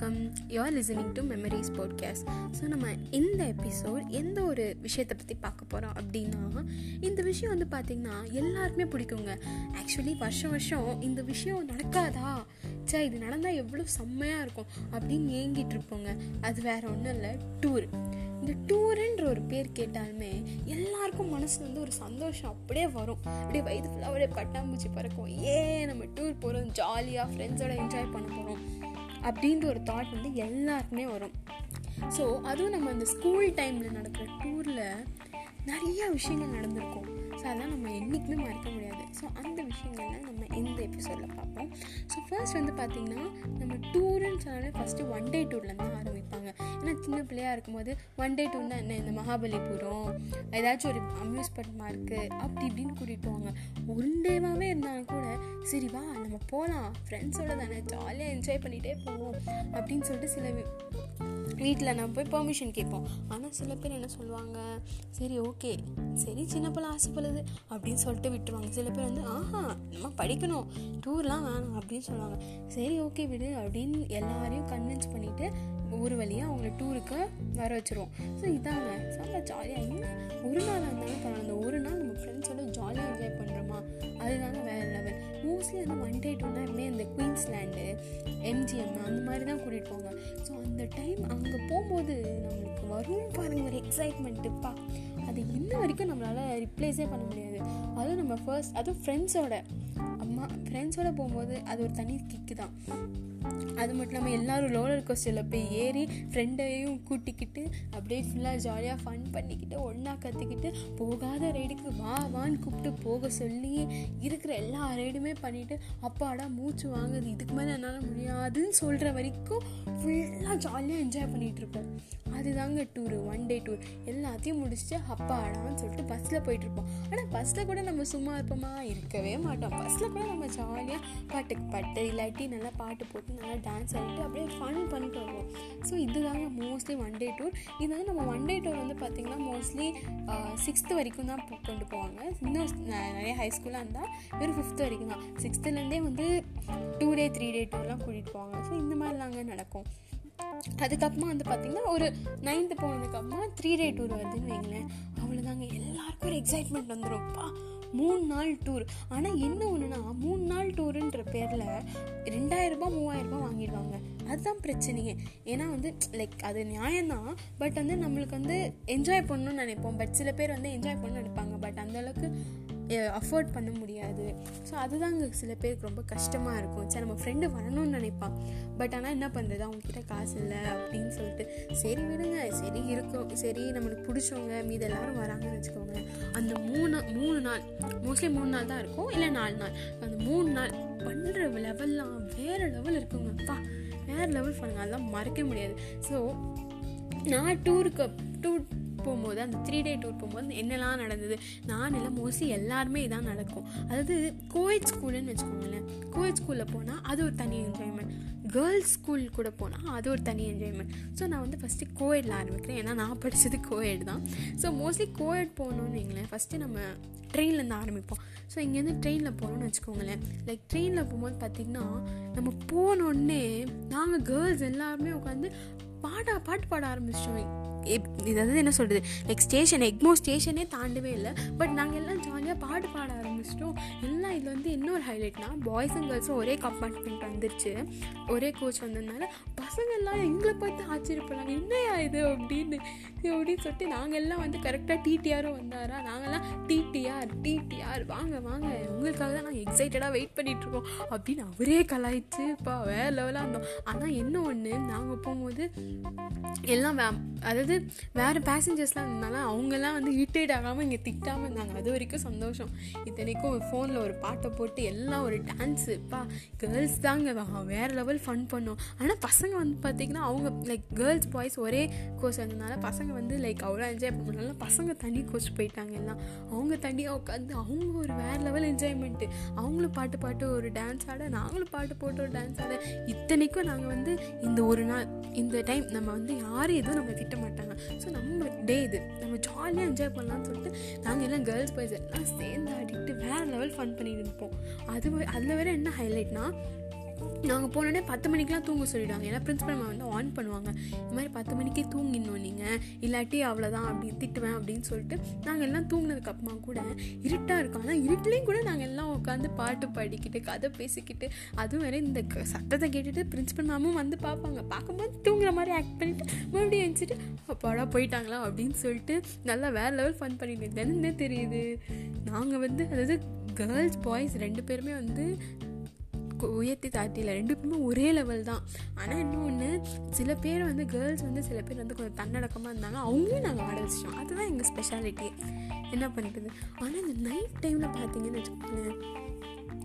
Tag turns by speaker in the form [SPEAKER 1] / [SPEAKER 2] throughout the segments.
[SPEAKER 1] வணக்கம். You're listening to memories podcast so நம்ம இந்த எபிசோட் எந்த ஒரு விஷயத்தை பற்றி பார்க்க போகிறோம் அப்படின்னா இந்த விஷயம் வந்து பார்த்திங்கன்னா எல்லாருமே பிடிக்குங்க. ஆக்சுவலி வருஷம் வருஷம் இந்த விஷயம் நடக்காதா? சே இது நடந்தால் எவ்வளோ செம்மையாக இருக்கும் அப்படின்னு ஏங்கிட்டு இருப்போங்க. அது வேற ஒன்றும் இல்லை. டூர் இந்த டூருன்ற ஒரு பேர் கேட்டாலுமே எல்லாருக்கும் மனசில் வந்து ஒரு சந்தோஷம் அப்படியே வரும். அப்படியே வயது ஃபுல்லாக அப்படியே பட்டாம்பூச்சி பறக்கும். ஏன் நம்ம டூர் போகிறோம் ஜாலியாக ஃப்ரெண்ட்ஸோட என்ஜாய் பண்ண போகிறோம் அப்படின்ற ஒரு தாட் வந்து எல்லாருக்குமே வரும். ஸோ அதுவும் நம்ம அந்த ஸ்கூல் டைமில் நடக்கிற டூரில் நிறைய விஷயங்கள் நடந்திருக்கும். ஸோ அதெல்லாம் நம்ம என்றைக்குமே மறக்க முடியாது. ஸோ அந்த விஷயங்கள்லாம் நம்ம இந்த எபிசோடில் பார்ப்போம். ஸோ ஃபர்ஸ்ட் வந்து பார்த்திங்கன்னா நம்ம டூருன்னு சொன்னாலே ஃபஸ்ட்டு ஒன் டே டூர்லேருந்து தான் ஆரம்பிப்பாங்க. ஏன்னா சின்ன பிள்ளையாக இருக்கும்போது ஒன் டே டூர்னால் என்ன? இந்த மகாபலிபுரம் ஏதாச்சும் ஒரு அம்யூஸ்மெண்ட் மார்க்கு அப்படி இப்படின்னு கூட்டிகிட்டு போவாங்க. ஒன் டேவாகவே இருந்தாலும் கூட சரி வா நம்ம போகலாம் ஃப்ரெண்ட்ஸோட தானே ஜாலியாக என்ஜாய் பண்ணிகிட்டே போவோம் அப்படின்னு சொல்லிட்டு சில வீட்டில் நம்ம போய் பெர்மிஷன் கேட்போம். ஆனால் சில பேர் என்ன சொல்லுவாங்க சரி ஓகே சரி சின்ன பிள்ளை ஆசைப்படுது. அப்படின்னு சொல்லிட்டு விட்டுருவாங்க. சில பேர் வந்து ஆஹா நம்ம படிக்கணும். டூர்லாம் வேணாம். அப்படின்னு சொல்லுவாங்க. சரி ஓகே விடு. அப்படின்னு எல்லாரையும் கன்வின்ஸ் பண்ணிவிட்டு ஒரு வழியாக அவங்கள டூருக்கு வர வச்சுருவோம். ஸோ இதாங்க. சாப்பிட ஜாலியாக இன்னும் ஒரு நாள் இருந்தாலும் பரவாயில்ல. அந்த ஒரு நாள் நம்ம ஃப்ரெண்ட்ஸோட ஜாலியாக என்ஜாய் பண்ணுறோமா அதுதாங்க வேறு லெவல் மோஸ்ட்லி வந்து ஒன் டே டூனா எப்பவுமே இந்த குயின்ஸ்லேண்டு எம்ஜிஎம் அந்த மாதிரி தான் கூட்டிகிட்டு போங்க. ஸோ அந்த டைம் அங்கே அங்கே போகும்போது நம்மளுக்கு வரும் பாருங்க ஒரு எக்ஸைட்மெண்ட்டுப்பா அது இன்ன வரைக்கும் நம்மளால் ரிப்ளேஸே பண்ண முடியாது. அதுவும் நம்ம ஃபர்ஸ்ட் அதுவும் ஃப்ரெண்ட்ஸோட அம்மா ஃப்ரெண்ட்ஸோட போகும்போது அது ஒரு தனி கிக்கு தான். அது மட்டும் இல்லாமல் எல்லோரும் ரோலர் கோஸ்டரில் போய் ஏறி ஃப்ரெண்டையும் கூட்டிக்கிட்டு அப்படியே ஃபுல்லாக ஜாலியாக ஃபன் பண்ணிக்கிட்டு ஒன்றா கற்றுக்கிட்டு போகாத ரைடுக்கு வா வான்னு கூப்பிட்டு போக சொல்லி இருக்கிற எல்லா ரைடுமே பண்ணிவிட்டு அப்பாடா மூச்சு வாங்குது இதுக்கு மேலே என்னால் முடியாதுன்னு சொல்கிற வரைக்கும் ஃபுல்லாக ஜாலியாக என்ஜாய் பண்ணிகிட்ருப்போம் அதுதாங்க டூரு ஒன் டே டூர் எல்லாத்தையும் முடிச்சுட்டு அப்பாடான்னு சொல்லிட்டு பஸ்ஸில் போயிட்டுருப்போம் ஆனால் பஸ்ஸில் கூட நம்ம சும்மா இருப்போமா? இருக்கவே மாட்டோம். பஸ்ஸில் கூட நம்ம ஜாலியாக பாட்டுக்கு பாட்டு இல்லாட்டி நல்லா பாட்டு போட்டு நல்லா டான்ஸ் ஆகிட்டு அப்படியே ஃபன் பண்ணிட்டு வருவோம். ஸோ இதுதாங்க மோஸ்ட்லி ஒன் டே டூர் இது வந்து நம்ம ஒன் டே டூர் வந்து பார்த்திங்கன்னா மோஸ்ட்லி சிக்ஸ்த்து வரைக்கும் தான் கொண்டு போவாங்க. இன்னும் நிறைய ஹை ஸ்கூலாக இருந்தால் வெறும் ஃபிஃப்த்து வரைக்கும் தான். சிக்ஸ்த்துலேருந்தே வந்து டூ டே த்ரீ டே டூர்லாம் கூட்டிகிட்டு போவாங்க. ஸோ இந்த மாதிரிலாங்க நடக்கும். அதுக்கப்புறமா வந்து பார்த்திங்கன்னா ஒரு நைன்த்து போனதுக்கப்புறமா த்ரீ டே டூர் வருதுன்னு வைங்களேன். அவ்வளோதாங்க எல்லாருக்கும் ஒரு எக்ஸைட்மெண்ட் வந்துடும்ப்பா மூணு நாள் டூர் ஆனால் என்ன ஒன்றுனா மூணு நாள் டூருன்ற பேரில் ரெண்டாயிரரூபா மூவாயிரரூபா வாங்கிடுவாங்க. அதுதான் பிரச்சனையே. ஏன்னா வந்து லைக் அது நியாயம்தான். பட் வந்து நம்மளுக்கு வந்து என்ஜாய் பண்ணணும்னு நினைப்போம். பட் சில பேர் வந்து என்ஜாய் பண்ணணும்னு நினைப்பாங்க. பட் அந்தளவுக்கு அஃபோர்ட் பண்ண முடியாது. ஸோ அதுதாங்க சில பேருக்கு ரொம்ப கஷ்டமாக இருக்கும். சரி நம்ம ஃப்ரெண்டு வரணும்னு நினைப்பான். பட் ஆனால் என்ன பண்ணுறது அவங்கக்கிட்ட காசு இல்லை அப்படின்னு சொல்லிட்டு சரி விடுங்க சரி இருக்கும். சரி நம்மளுக்கு பிடிச்சவங்க மீது எல்லாரும் வராங்கன்னு வச்சுக்கோங்க. அந்த மூணு மூணு நாள் மோஸ்ட்லி மூணு நாள் தான் இருக்கும். இல்லை நாலு நாள். அந்த மூணு நாள் பண்ணுற லெவல்லாம் வேறு லெவல் இருக்குங்க. அப்பா வேறு லெவல் பண்ணுங்க. அதெல்லாம் மறக்க முடியாது. ஸோ நான் டூருக்கு டூர் போகும்போது அந்த த்ரீ டே டூர் போகும்போது என்னெல்லாம் நடந்தது? நான் எல்லாம் மோஸ்ட்லி எல்லாருமே இதான் நடக்கும். அதாவது கோயட் ஸ்கூலுன்னு வச்சுக்கோங்களேன். கோயட் ஸ்கூலில் போனால் அது ஒரு தனி என்ஜாய்மெண்ட் கேர்ள்ஸ் ஸ்கூல் கூட போனால் அது ஒரு தனி என்ஜாய்மெண்ட் ஸோ நான் வந்து ஃபஸ்ட்டு கோயடில் ஆரம்பிக்கிறேன். ஏன்னா நான் படித்தது கோயட் தான். ஸோ மோஸ்ட்லி கோயட் போகணுன்னு வைங்களேன். ஃபஸ்ட்டு நம்ம ட்ரெயின்லேருந்து ஆரம்பிப்போம். ஸோ இங்கேருந்து ட்ரெயினில் போகணும்னு வச்சுக்கோங்களேன். லைக் ட்ரெயினில் போகும்போது பார்த்திங்கன்னா நம்ம போனோடனே நாங்கள் கேர்ள்ஸ் எல்லாருமே உட்காந்து பாடா பாட்டு பாட ஆரம்பிச்சிட்டோம். இதாவது என்ன சொல்கிறது லைக் ஸ்டேஷன் எக்மோ ஸ்டேஷனே தாண்டவே இல்லை. பட் நாங்கள் எல்லாம் ஜாலியாக பாட்டு பாட ஆரம்பிச்சிட்டோம். எல்லாம் இதில் வந்து இன்னொரு ஹைலைட்னா பாய்ஸ் அண்ட் கேர்ள்ஸும் ஒரே கம்பார்ட்மெண்ட் வந்துருச்சு. ஒரே கோச் வந்ததுனால பசங்கள்லாம் எங்களை பார்த்து ஆச்சரியப்படாங்க என்னையா இது? அப்படின்னு அப்படின்னு சொல்லிட்டு நாங்கள் எல்லாம் வந்து கரெக்டாக டிடிஆரும் வந்தாரா? நாங்கள்லாம் டிடிஆர் டிடிஆர் வாங்க வாங்க. உங்களுக்காக தான் நாங்கள் எக்ஸைட்டடாக வெயிட் பண்ணிகிட்ருக்கோம் அப்படின்னு அவரே கலாய்ச்சுப்பா வேறு லெவலாக இருந்தோம் ஆனால் என்ன ஒன்று நாங்கள் போகும்போது எல்லாம் வே அதாவது வேறு பேசஞ்சர்ஸ்லாம் இருந்தாலும் அவங்கெல்லாம் வந்து இரிட்டேட் ஆகாமல் இங்கே திட்டாமல் இருந்தாங்க. அது வரைக்கும் சந்தோஷம். இத்தனைக்கும் ஃபோனில் ஒரு பாட்டை போட்டு எல்லாம் ஒரு டான்ஸு பா கேர்ள்ஸ் தாங்க வேறு லெவல் ஃபன் பண்ணோம். ஆனால் பசங்க வந்து பார்த்திங்கன்னா அவங்க லைக் கேர்ள்ஸ் பாய்ஸ் ஒரே கோர்ஸ் வந்ததுனால பசங்க வந்து லைக் அவ்வளோ என்ஜாய் பண்ணனால பசங்க தனி கோர்ஸ் போயிட்டாங்க எல்லாம். அவங்க தனியாக உட்காந்து அவங்க ஒரு வேறு லெவல் என்ஜாய்மெண்ட்டு அவங்களும் பாட்டு பாட்டு ஒரு டான்ஸ் ஆட நாங்களும் பாட்டு போட்டு ஒரு டான்ஸ் ஆட. இத்தனைக்கும் நாங்கள் வந்து இந்த ஒரு நாள் இந்த டைம் நம்ம வந்து யாரும் எதுவும் நம்ம திட்ட மாட்டாங்க. ஸோ நம்ம டே இது. நம்ம ஜாலியாக என்ஜாய் பண்ணலாம்னு சொல்லிட்டு நாங்கள் எல்லாம் கேர்ள்ஸ் பாய்ஸ் எல்லாம் சேர்ந்து ஆடிக்கிட்டு வேறு லெவல் ஃபன் பண்ணிட்டு இருப்போம். அது அதில் வேறு என்ன ஹைலைட்னா நாங்கள் போனோடனே பத்து மணிக்கெலாம் தூங்க சொல்லிடுவாங்க. ஏன்னா பிரின்ஸிபல் மேம் வந்து ஆன் பண்ணுவாங்க. இந்த மாதிரி பத்து மணிக்கே தூங்கிடணும் நீங்கள் இல்லாட்டி அவ்வளோதான் அப்படி திட்டுவேன் அப்படின்னு சொல்லிட்டு நாங்கள் எல்லாம் தூங்கினதுக்கப்புறமா கூட இருட்டாக இருக்கும் ஆனால் இருட்டிலையும் கூட நாங்கள் எல்லாம் உட்காந்து பாட்டு பாடிக்கிட்டு கதை பேசிக்கிட்டு அதுவும் வேறு இந்த சத்தத்தை கேட்டுட்டு பிரின்ஸிபல் மேமும் வந்து பார்ப்பாங்க. பார்க்கும்போது தூங்குற மாதிரி ஆக்ட் பண்ணிட்டு மறுபடியும் எழுந்திட்டு அப்பாடா போயிட்டாங்களா? அப்படின்னு சொல்லிட்டு நல்லா வேறு லெவல் ஃபன் பண்ணிட்டு என்ன தெரியுது. நாங்கள் வந்து அதாவது கேர்ள்ஸ் பாய்ஸ் ரெண்டு பேருமே வந்து உயர்த்தி தாட்டியில் ரெண்டு பேருமே ஒரே லெவல் தான். ஆனால் இன்னொன்று சில பேர் வந்து கேர்ள்ஸ் வந்து சில பேர் வந்து கொஞ்சம் தன்னடக்கமாக இருந்தாங்க. அவங்களையும் நாங்கள் ஆட வச்சிட்டோம். அதுதான் எங்கள் ஸ்பெஷாலிட்டி என்ன பண்ணுறது ஆனால் இந்த நைட் டைமில் பார்த்தீங்கன்னு வச்சுக்கோங்களேன்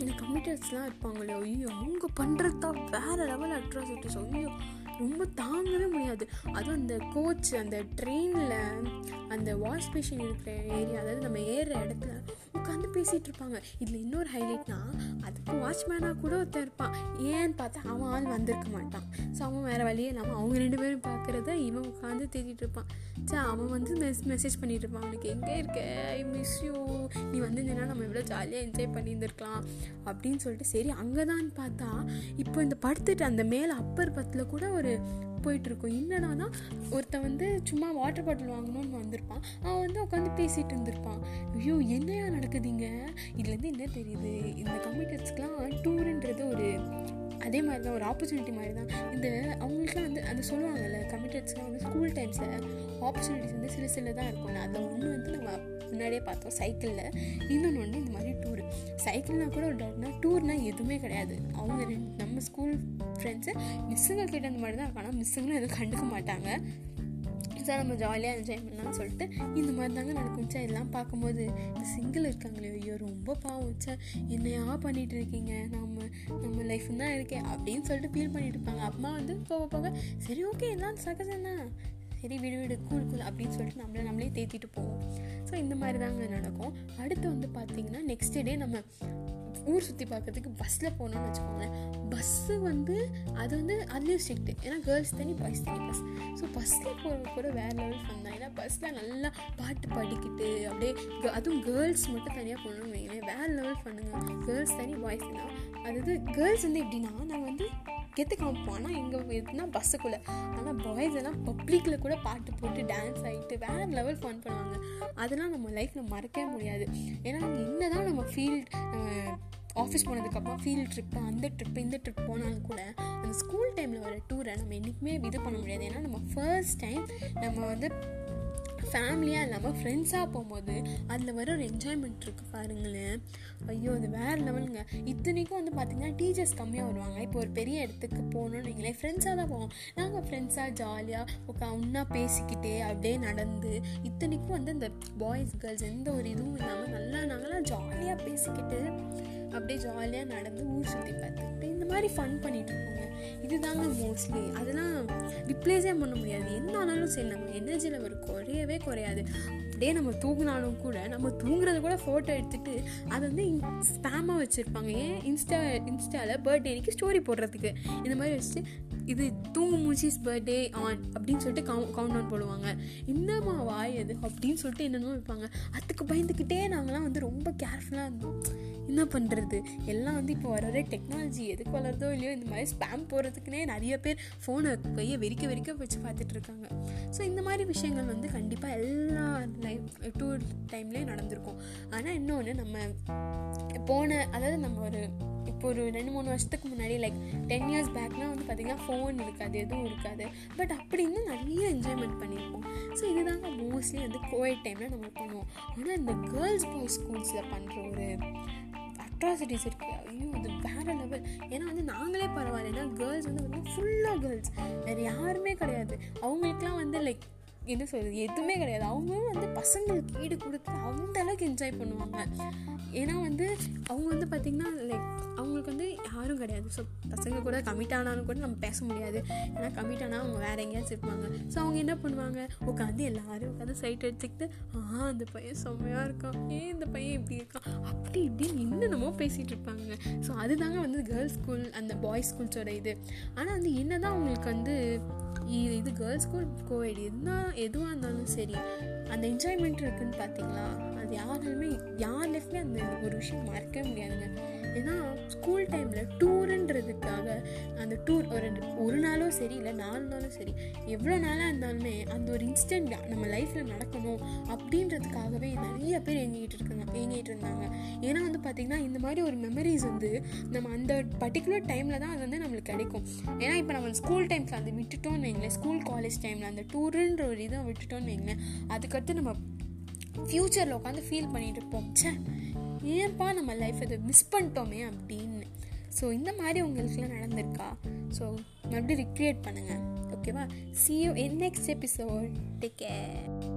[SPEAKER 1] இந்த கம்ப்யூட்டர்ஸ்லாம் இருப்பாங்களே ஐயோ அவங்க பண்ணுறது தான் வேறு லெவல் அட்ராசிட்டிஸ் ஐயோ. ரொம்ப தாங்கவே முடியாது. அதுவும் அந்த கோச் அந்த ட்ரெயினில் அந்த வாஷ் மிஷின் இருக்கிற ஏரியா அதாவது நம்ம ஏறுற இடத்துல உட்காந்து பேசிகிட்டு இருப்பாங்க. இதில் இன்னொரு ஹைலைட்னா அதுக்கு வாட்ச்மேனாக கூட ஒருத்தர் இருப்பான். ஏன்னு பார்த்தா அவன் ஆள் வந்திருக்க மாட்டான். ஸோ அவன் வேறு வழியே இல்லாமல் அவங்க ரெண்டு பேரும் பார்க்குறத இவன் உட்காந்து தேடிட்டு இருப்பான். சே அவன் வந்து மெஸ் மெசேஜ் பண்ணிட்டு இருப்பான். அவனுக்கு எங்கே இருக்க? ஐ மிஸ் யூ நீ வந்திருந்தேன்னா நம்ம இவ்வளோ ஜாலியாக என்ஜாய் பண்ணியிருந்துருக்கலாம். அப்படின்னு சொல்லிட்டு சரி அங்கே தான் பார்த்தா இப்போ இந்த படுத்துட்டு அந்த மேலே அப்பர் பத்தில் கூட ஒரு போயிட்டுருக்கும். என்னன்னா ஒருத்தன் வந்து சும்மா வாட்டர் பாட்டில் வாங்கணும்னு வந்திருப்பான். அவன் வந்து உட்காந்து பேசிகிட்டு இருந்திருப்பான். ஐயோ என்னையா நடக்குதுங்க? இதுலேருந்து என்ன தெரியுது? இந்த கம்ப்யூட்டர்ஸ்க்கெலாம் டூருன்றது ஒரு அதே மாதிரி தான் ஒரு ஆப்பர்ச்சுனிட்டி மாதிரி தான் இந்த அவங்களுக்குலாம் வந்து அந்த சொல்லுவாங்கல்ல கமிட்டட்ஸ்லாம் வந்து ஸ்கூல் டைம்ஸில் ஆப்பர்ச்சுனிட்டிஸ் வந்து சில சில தான் இருக்கும் அதில் ஒன்று வந்து நம்ம முன்னாடியே பார்த்தோம் சைக்கிளில் இன்னொன்று ஒன்று இந்த மாதிரி டூர் சைக்கிள்னால் கூட ஒரு டவுட்னா டூர்னால் எதுவுமே கிடையாது. அவங்க ரெண்டு நம்ம ஸ்கூல் ஃப்ரெண்ட்ஸு மிஸ்ஸுங்க கேட்ட அந்த மாதிரி தான் இருக்கும் ஆனால் மிஸ்ஸுங்களும் எதுவும் கண்டுக்க மாட்டாங்க. சார் நம்ம ஜாலியாக என்ஜாய் பண்ணலாம்னு சொல்லிட்டு இந்த மாதிரி தாங்க நடக்கும். இதெல்லாம் பார்க்கும்போது இந்த சிங்கிள் இருக்காங்களே ஐயோ ரொம்ப பாவம். என்னையா பண்ணிகிட்டு இருக்கீங்க? நம்ம நம்ம லைஃப் தான் இருக்கேன் அப்படின்னு சொல்லிட்டு ஃபீல் பண்ணிட்டு இருப்பாங்க. அம்மா வந்து போக போக சரி ஓகே எல்லாம் சகஜம் தான் சரி விடு விடு கூல் கூல் அப்படின்னு சொல்லிட்டு நம்மளை நம்மளே தேத்திட்டு போவோம். ஸோ இந்த மாதிரி தாங்க நடக்கும். அடுத்து வந்து பார்த்திங்கன்னா நெக்ஸ்ட் டே நம்ம ஊர் சுற்றி பார்க்குறதுக்கு பஸ்ஸில் போகணும்னு வச்சுக்கோங்களேன். பஸ்ஸு வந்து அது வந்து அதுலேயும் ஸ்ட்ரிக்ட்டு ஏன்னா கேர்ள்ஸ் தனி பாய்ஸ் தனி பஸ் ஸோ பஸ்ஸில் போகிறது கூட வேறு லெவல் ஃபன் தான். ஏன்னா பஸ்ஸில் நல்லா பாட்டு பாடிக்கிட்டு அப்படியே அதுவும் கேர்ள்ஸ் மட்டும் தனியாக போகணும்னு வைங்களேன் வேறு லெவல் பண்ணுங்க கேர்ள்ஸ் தனி பாய்ஸ் தான் அதாவது கேர்ள்ஸ் வந்து எப்படின்னா நாங்கள் வந்து கெத்து காமிப்போம் ஆனால் எங்கள் எதுனா பஸ்ஸுக்குள்ளே ஆனால் பாய்ஸ் எல்லாம் பப்ளிக்கில் கூட பாட்டு போட்டு டான்ஸ் ஆகிட்டு வேறு லெவல் ஃபன் பண்ணுவாங்க. அதெல்லாம் நம்ம லைஃப்பில் மறக்கவே முடியாது. ஏன்னா என்ன தான் நம்ம ஃபீல்ட் ஆஃபீஸ் போனதுக்கப்புறம் ஃபீல்ட் ட்ரிப்பு அந்த ட்ரிப்பு இந்த ட்ரிப் போனாலும் கூட அந்த ஸ்கூல் டைமில் வர டூரை நம்ம என்றைக்குமே இது பண்ண முடியாது. ஏன்னா நம்ம ஃபர்ஸ்ட் டைம் நம்ம வந்து ஃபேமிலியாக இல்லாமல் ஃப்ரெண்ட்ஸாக போகும்போது அதில் வர ஒரு என்ஜாய்மெண்ட் இருக்குது பாருங்களேன். ஐயோ அது வேறு லெவலுங்க இத்தனைக்கும் வந்து பார்த்திங்கன்னா டீச்சர்ஸ் கம்மியாக வருவாங்க. இப்போ ஒரு பெரிய இடத்துக்கு போகணும்னு நீங்களே ஃப்ரெண்ட்ஸாக தான் போவோம். நாங்கள் ஃப்ரெண்ட்ஸாக ஜாலியாக உட்கா ஒன்றா பேசிக்கிட்டே அப்படியே நடந்து இத்தனைக்கும் வந்து இந்த பாய்ஸ் கேர்ள்ஸ் எந்த ஒரு இதுவும் இல்லாமல் நல்லா நாங்களாம் ஜாலியாக பேசிக்கிட்டு அப்படியே ஜாலியாக நடந்து ஊர் சுற்றி பார்த்துக்கிட்டு இந்த மாதிரி ஃபன் பண்ணிகிட்டு இருக்கோங்க இதுதாங்க மோஸ்ட்லி அதெல்லாம் ரிப்ளேஸே பண்ண முடியாது. என்ன ஆனாலும் சரி நம்ம எனர்ஜி லெவல் குறையவே குறையாது. அப்படியே நம்ம தூங்கினாலும் கூட நம்ம தூங்குறத கூட ஃபோட்டோ எடுத்துகிட்டு அதை வந்து ஸ்பேமாக வச்சுருப்பாங்க. ஏன்? இன்ஸ்டா இன்ஸ்டாவில் பர்த்டேக்கு ஸ்டோரி போடுறதுக்கு. இந்த மாதிரி வச்சுட்டு இது தூங்கு மூச்சிஸ் பர்த்டே ஆன் அப்படின்னு சொல்லிட்டு கவு கவுண்ட் ஆன் போடுவாங்க. என்னம்மா வாய் அது? அப்படின்னு சொல்லிட்டு என்னென்னமோ வைப்பாங்க. அதுக்கு பயந்துக்கிட்டே நாங்களாம் வந்து ரொம்ப கேர்ஃபுல்லாக இருந்தோம். என்ன பண்ணுறது எல்லாம் வந்து இப்போ வர டெக்னாலஜி எதுக்கு வளருதோ இல்லையோ இந்த மாதிரி ஸ்பேம் போகிறதுக்குனே நிறைய பேர் ஃபோனை கையை வெறிக்க வெறிக்க வச்சு பார்த்துட்டு இருக்காங்க. ஸோ இந்த மாதிரி விஷயங்கள் வந்து கண்டிப்பாக எல்லா லைஃப் டூர் டைம்லேயும் நடந்திருக்கும். ஆனால் இன்னொன்று நம்ம போன அதாவது நம்ம ஒரு இப்போ ஒரு ரெண்டு மூணு வருஷத்துக்கு முன்னாடி லைக் டென் இயர்ஸ் பேக்லாம் வந்து பார்த்திங்கன்னா ஃபோன் இருக்காது எதுவும் இருக்காது. பட் அப்படி இன்னும் நிறைய என்ஜாய்மெண்ட் பண்ணியிருப்போம். ஸோ இதுதாங்க மோஸ்ட்லி வந்து கோவிட் டைமில் நம்ம பண்ணுவோம். ஆனால் இந்த கேர்ள்ஸ் பாய்ஸ் ஸ்கூல்ஸில் பண்ணுற ஒரு அட்ராசிட்டிஸ் இருக்குது ஐயோ அது வேறு லெவல் ஏன்னா வந்து நாங்களே பரவாயில்ல. ஏன்னா கேர்ள்ஸ் வந்து பார்த்தீங்கன்னா ஃபுல்லாக கேர்ள்ஸ் வேறு யாருமே கிடையாது. அவங்களுக்குலாம் வந்து லைக் என்ன சொல்கிறது எதுவுமே கிடையாது. அவங்களும் வந்து பசங்களுக்கு ஈடு கொடுத்து அந்த அளவுக்கு என்ஜாய் பண்ணுவாங்க. ஏன்னா வந்து அவங்க வந்து பார்த்திங்கன்னா லைக் அவங்களுக்கு வந்து யாரும் கிடையாது. ஸோ பசங்க கூட கமிட் ஆனாலும் கூட நம்ம பேச முடியாது. ஏன்னா கமிட் ஆனால் அவங்க வேறு எங்கேயாச்சும் இருப்பாங்க. ஸோ அவங்க என்ன பண்ணுவாங்க? உட்காந்து எல்லாரும் உட்காந்து சைட் எடுத்துக்கிட்டு ஆ அந்த பையன் செம்மையாக இருக்கான். ஏன் இந்த பையன் இப்படி இருக்கான்? அப்படி இப்படின்னு என்னென்னமோ பேசிகிட்டு இருப்பாங்க. ஸோ அதுதாங்க வந்து கேர்ள்ஸ் ஸ்கூல் அந்த பாய்ஸ் ஸ்கூல்ஸோட இது. ஆனால் வந்து என்ன தான் அவங்களுக்கு வந்து இது கேர்ள்ஸ் ஸ்கூல் கோவிட் என்ன எதுவாக இருந்தாலும் சரி அந்த என்ஜாய்மெண்ட் இருக்குன்னு பார்த்தீங்களா அது யாராலுமே யார் லைஃப்லேயும் அந்த ஒரு விஷயம் மறக்கவே முடியாதுங்க. ஏன்னா ஸ்கூல் டைமில் டூருன்றதுக்காக அந்த டூர் ஒரு ஒரு நாளும் சரி இல்லை நாலு நாளும் சரி எவ்வளோ நாளாக இருந்தாலுமே அந்த ஒரு இன்ஸ்டன்ட் நம்ம லைஃப்பில் நடக்கணும் அப்படின்றதுக்காகவே நிறைய பேர் ஏங்கிட்டு இருக்காங்க ஏங்கிட்டு இருந்தாங்க. ஏன்னா வந்து பார்த்திங்கன்னா இந்த மாதிரி ஒரு மெமரிஸ் வந்து நம்ம அந்த பர்டிகுலர் டைமில் தான் அது வந்து நம்மளுக்கு கிடைக்கும். ஏன்னா இப்போ நம்ம ஸ்கூல் டைம்ஸில் அந்த விட்டுட்டோம்னு வைங்களேன் ஸ்கூல் காலேஜ் டைமில் அந்த டூருன்ற ஒரு இதை விட்டுட்டோம்னு வைங்களேன் அதுக்கடுத்து நம்ம ஃப்யூச்சரில் உட்காந்து ஃபீல் பண்ணிகிட்டு இருப்போம். சே ஏன்ப்பா நம்ம லைஃப் இதை மிஸ் பண்ணிட்டோமே அப்படின்னு. ஸோ இந்த மாதிரி உங்களுக்குலாம் நடந்திருக்கா? ஸோ மறுபடியும் ரிக்ரியேட் பண்ணுங்கள் ஓகேவா see you in next episode take care